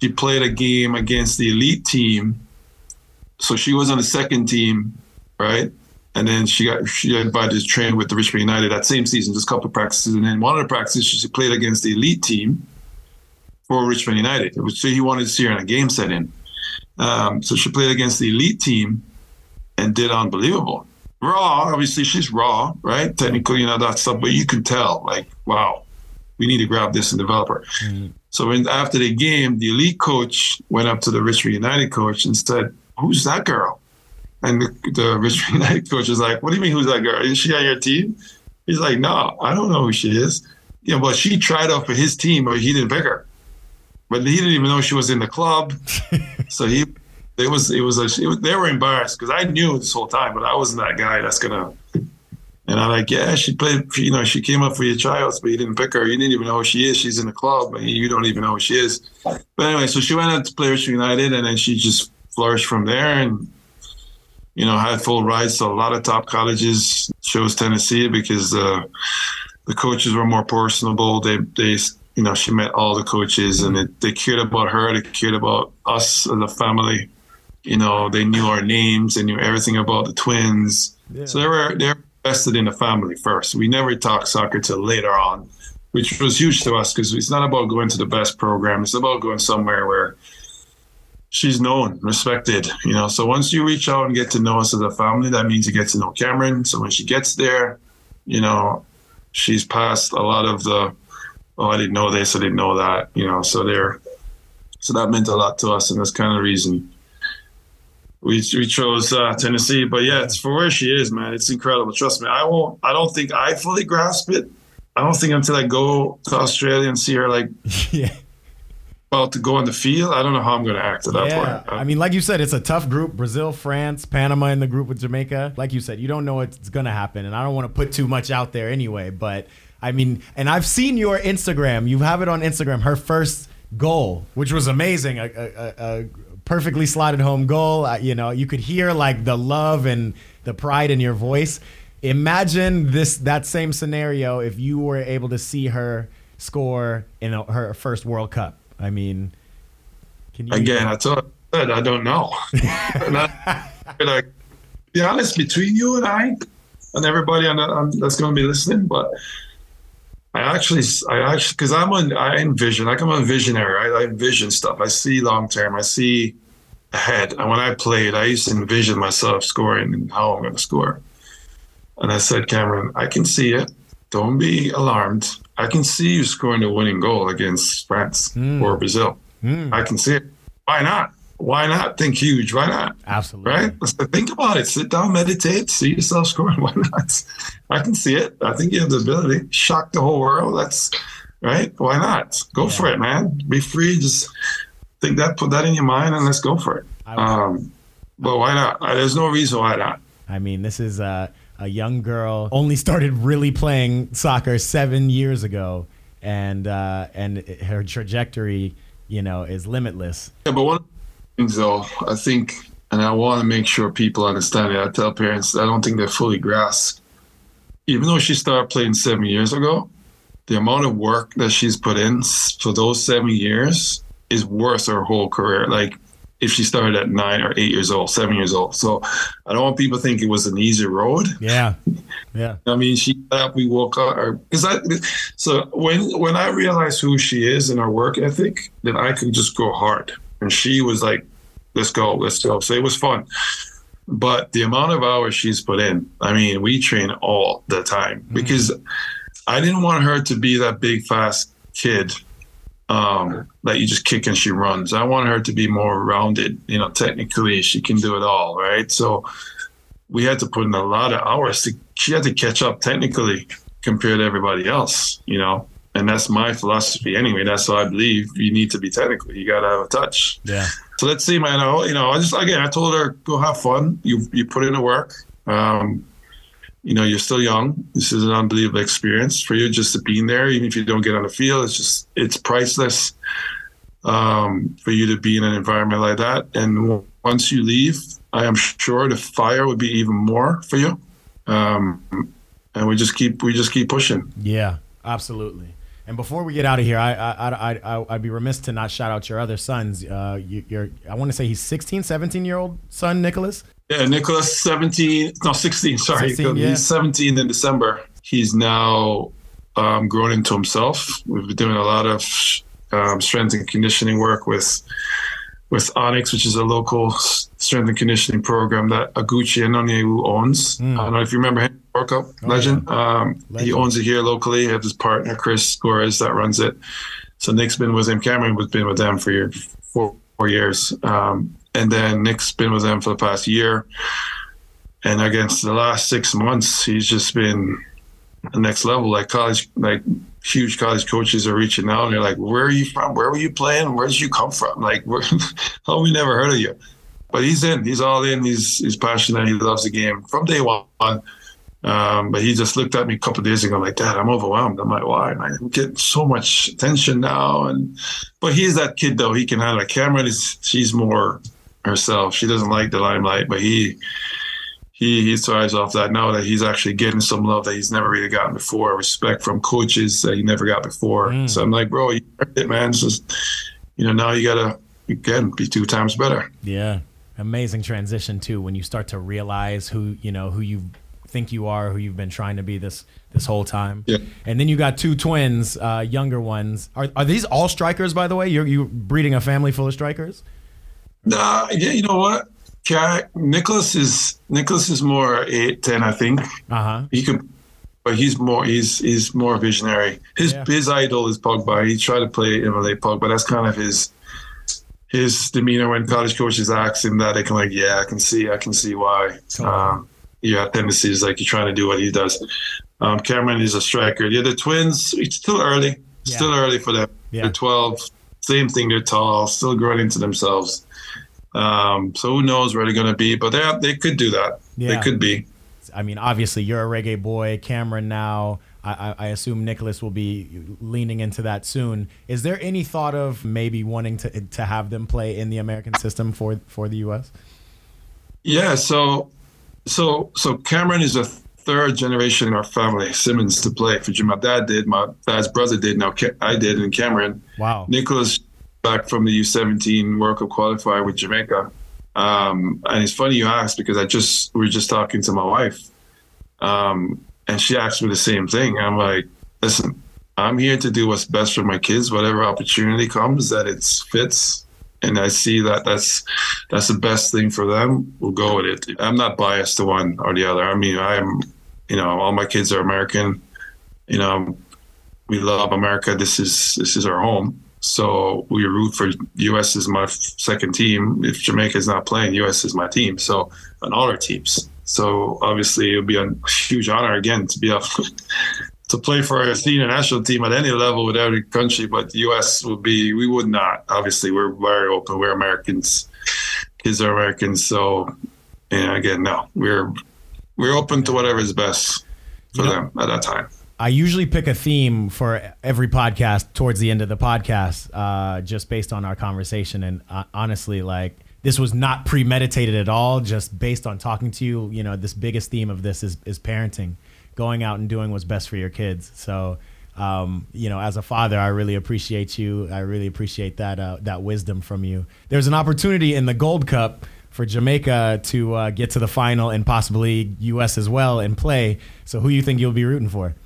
she played a game against the elite team. So she was on the second team, right? And then she got she got invited to train with the Richmond United that same season, just a couple of practices. And then one of the practices she played against the elite team for Richmond United. So he wanted to see her in a game setting. Um, so she played against the elite team and did unbelievable. Raw, obviously she's raw, right? Technically, you know that stuff, but you can tell, like, wow, we need to grab this and develop her. Mm-hmm. So when, after the game, the elite coach went up to the Richmond United coach and said, "Who's that girl?" And the, the Richmond United coach is like, "What do you mean, who's that girl? Is she on your team?" He's like, "No, I don't know who she is." Yeah, but she tried out for his team, but he didn't pick her. But he didn't even know she was in the club. so he, it was, it was, a, it was they were embarrassed because I knew this whole time, but I wasn't that guy that's gonna. And I'm like, yeah, she played, you know, she came up for your tryouts, but you didn't pick her. You didn't even know who she is. She's in the club, but you don't even know who she is. But anyway, so she went out to play Richmond United, and then she just flourished from there. And you know, had full rides to a lot of top colleges. Chose Tennessee because uh, the coaches were more personable. They they you know she met all the coaches and it, they cared about her. They cared about us as a family. You know, they knew our names. They knew everything about the twins. Yeah. So they were they were invested in the family first. We never talked soccer till later on, which was huge to us because it's not about going to the best program. It's about going somewhere where she's known, respected, you know. So once you reach out and get to know us as a family, that means you get to know Kameron. So when she gets there, you know, she's passed a lot of the, oh, I didn't know this, I didn't know that, you know. So there, so that meant a lot to us, and that's kind of the reason we we chose uh, Tennessee. But yeah, it's for where she is, man. It's incredible. Trust me, I won't. I don't think I fully grasp it. I don't think until I go to Australia and see her like. yeah about to go on the field, I don't know how I'm going to act at that yeah. point. I mean, like you said, it's a tough group. Brazil, France, Panama in the group with Jamaica. Like you said, you don't know what's going to happen, and I don't want to put too much out there anyway. But I mean, and I've seen your Instagram. You have it on Instagram. Her first goal, which was amazing, a, a, a perfectly slotted home goal. Uh, you know, you could hear like the love and the pride in your voice. Imagine this that same scenario if you were able to see her score in a, her first World Cup I mean, can you again? I told I don't know. I, like, be honest between you and I, and everybody on, on that's going to be listening, but. I actually, I actually, because I'm on, I envision, like I'm a visionary, right? I envision stuff. I see long term. I see ahead. And when I played, I used to envision myself scoring and how I'm going to score. And I said, Kameron, I can see it. Don't be alarmed. I can see you scoring a winning goal against France mm. or Brazil. Mm. I can see it. Why not? Why not think huge? Why not? Absolutely. Right? Let's think about it. Sit down, meditate, see yourself scoring. Why not? I can see it. I think you have the ability. Shock the whole world. That's right. Why not? Go yeah. for it, man. Be free. Just think that, put that in your mind, and let's go for it. Um, but why not? There's no reason why not. I mean, this is uh, a young girl only started really playing soccer seven years ago, and uh, and her trajectory, you know, is limitless. Yeah, but one things though, I think, and I want to make sure people understand it. I tell parents, I don't think they fully grasp. Even though she started playing seven years ago, the amount of work that she's put in for those seven years is worth her whole career. Like if she started at nine or eight years old, seven years old. So I don't want people to think it was an easy road. Yeah. Yeah. I mean, she got up, we woke up, because I, so when, when I realized who she is and her work ethic, then I could just go hard. And she was like, let's go, let's go. So it was fun. But the amount of hours she's put in, I mean, we train all the time mm. because I didn't want her to be that big, fast kid um, that you just kick and she runs. I want her to be more rounded. You know, technically she can do it all, right? So we had to put in a lot of hours to. She had to catch up technically compared to everybody else. You know, and that's my philosophy anyway. That's how I believe. You need to be technical. You got to have a touch. Yeah. So let's see, man. I, you know, I just again, I told her go have fun. You you put in the work. Um, you know, you're still young. This is an unbelievable experience for you just to be in there, even if you don't get on the field. It's just it's priceless um, for you to be in an environment like that. And once you leave, I am sure the fire would be even more for you. Um, and we just keep we just keep pushing. Yeah, absolutely. And before we get out of here, I, I, I, I, would be remiss to not shout out your other sons. Uh, you, are I want to say he's 16, 17 year old son, Nicholas. Yeah, Nicholas, 17, no, 16, sorry. 16, yeah. He's 17 in December. He's now um, grown into himself. We've been doing a lot of um, strength and conditioning work with with Onyx, which is a local strength and conditioning program that Oguchi Onyewu owns. Mm. I don't know if you remember him, World Cup oh, legend. Yeah. Um, legend. He owns it here locally. He has his partner, Chris Gores, that runs it. So Nick's been with him. Kameron has been with them for four, four years. Um, and then Nick's been with them for the past year. And against the last six months, he's just been the next level. Like college, like huge college coaches are reaching out and they're like, "Where are you from? Where were you playing? Where did you come from? Like, how we never heard of you?" But he's in. He's all in. He's he's passionate. He loves the game from day one. Um, but he just looked at me a couple days ago, like, Dad, I'm overwhelmed. I'm like, why? I'm getting so much attention now. And but he's that kid though. He can handle it. Kameron is she's more herself. She doesn't like the limelight, but he he he thrives off that now that he's actually getting some love that he's never really gotten before, respect from coaches that he never got before. Mm. So I'm like, bro, you it, man. It's just you know, now you gotta again be two times better. Yeah. Amazing transition too when you start to realize who you know who you think you are, who you've been trying to be this this whole time. Yeah. And then you got two twins, uh, younger ones. Are are these all strikers by the way? You're you breeding a family full of strikers? Nah, yeah, you know what? Jack Nicholas is Nicholas is more eight ten, I think. Uh huh. He could, but he's more he's he's more visionary. His yeah. his idol is Pogba. He tried to play emulate Pogba. That's kind of his his demeanor when college coaches ask him that. They can like, yeah, I can see, I can see why. Cool. Um, yeah, tendencies like you're trying to do what he does. Um, Kameron is a striker. Yeah, the twins, it's still early. Yeah. Still early for them. Yeah. They're 12. Same thing. They're tall. Still growing into themselves. Um, so who knows where they're going to be? But they they could do that. Yeah. They could be. I mean, obviously, you're a reggae boy. Kameron now. I, I, assume Nicholas will be leaning into that soon. Is there any thought of maybe wanting to to have them play in the American system for for the U.S.? Yeah. So, so so Kameron is a third generation in our family. Simmonds to play for My dad did. My dad's brother did. Now I did, and Kameron. Wow. Nicholas back from the U17 World Cup qualifier with Jamaica. Um, and it's funny you asked because I just we were just talking to my wife, um, and she asked me the same thing. I'm like, listen, I'm here to do what's best for my kids. Whatever opportunity comes that it fits, and I see that that's that's the best thing for them. We'll go with it. I'm not biased to one or the other. I mean, I'm, you know, all my kids are American. You know, we love America. This is this is our home. So we root for U.S. is my second team. If Jamaica is not playing, U.S. is my team. So on all our teams. So obviously it would be a huge honor again to be able to play for a senior national team at any level with every country. But the U.S. would be we would not. Obviously we're very open. We're Americans. Kids are Americans. So and again, no, we're we're open to whatever is best for you know, them at that time. I usually pick a theme for every podcast towards the end of the podcast, uh, just based on our conversation. And uh, honestly, like this was not premeditated at all, just based on talking to you. You know, this biggest theme of this is is parenting, going out and doing what's best for your kids. So, um, you know, as a father, I really appreciate you. I really appreciate that uh, that wisdom from you. There's an opportunity in the Gold Cup for Jamaica to uh, get to the final and possibly U.S. as well and play. So, who you think you'll be rooting for?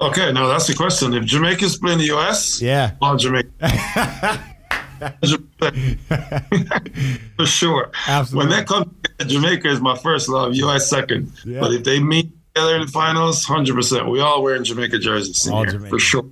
Okay, now that's the question. If Jamaica's playing the US, yeah, on Jamaica. For sure. Absolutely. When that comes, Jamaica is my first love, US second. Yeah. But if they meet together in the finals, 100%. We all wearing Jamaica jerseys all Jamaica. for sure.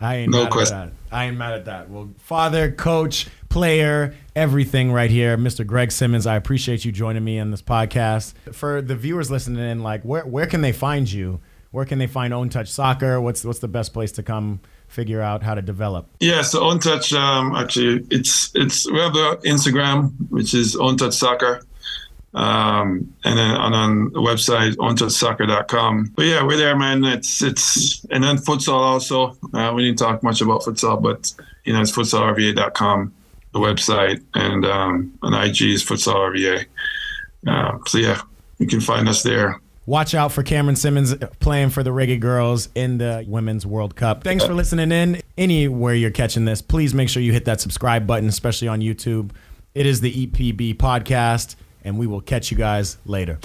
I ain't no mad question. At that. I ain't mad at that. Well, father, coach, player, everything right here. Mr. Greg Simmonds, I appreciate you joining me in this podcast. For the viewers listening in, like, where, where can they find you? where can they find Own Touch Soccer? What's what's the best place to come figure out how to develop? Yeah, so Own Touch, um, actually, it's it's we have the Instagram, which is Own Touch Soccer. Um, and then on, on the website owntouchsoccer.com. But yeah, we're there, man. It's it's and then futsal also. Uh, we didn't talk much about futsal, but you know it's futsalrva.com, the website, and um, on IG is futsalrva. Uh, so yeah, you can find us there. Watch out for Kameron Simmonds playing for the Reggae Girlz in the Women's World Cup. Thanks for listening in. Anywhere you're catching this, please make sure you hit that subscribe button, especially on YouTube. It is the EPB podcast, and we will catch you guys later.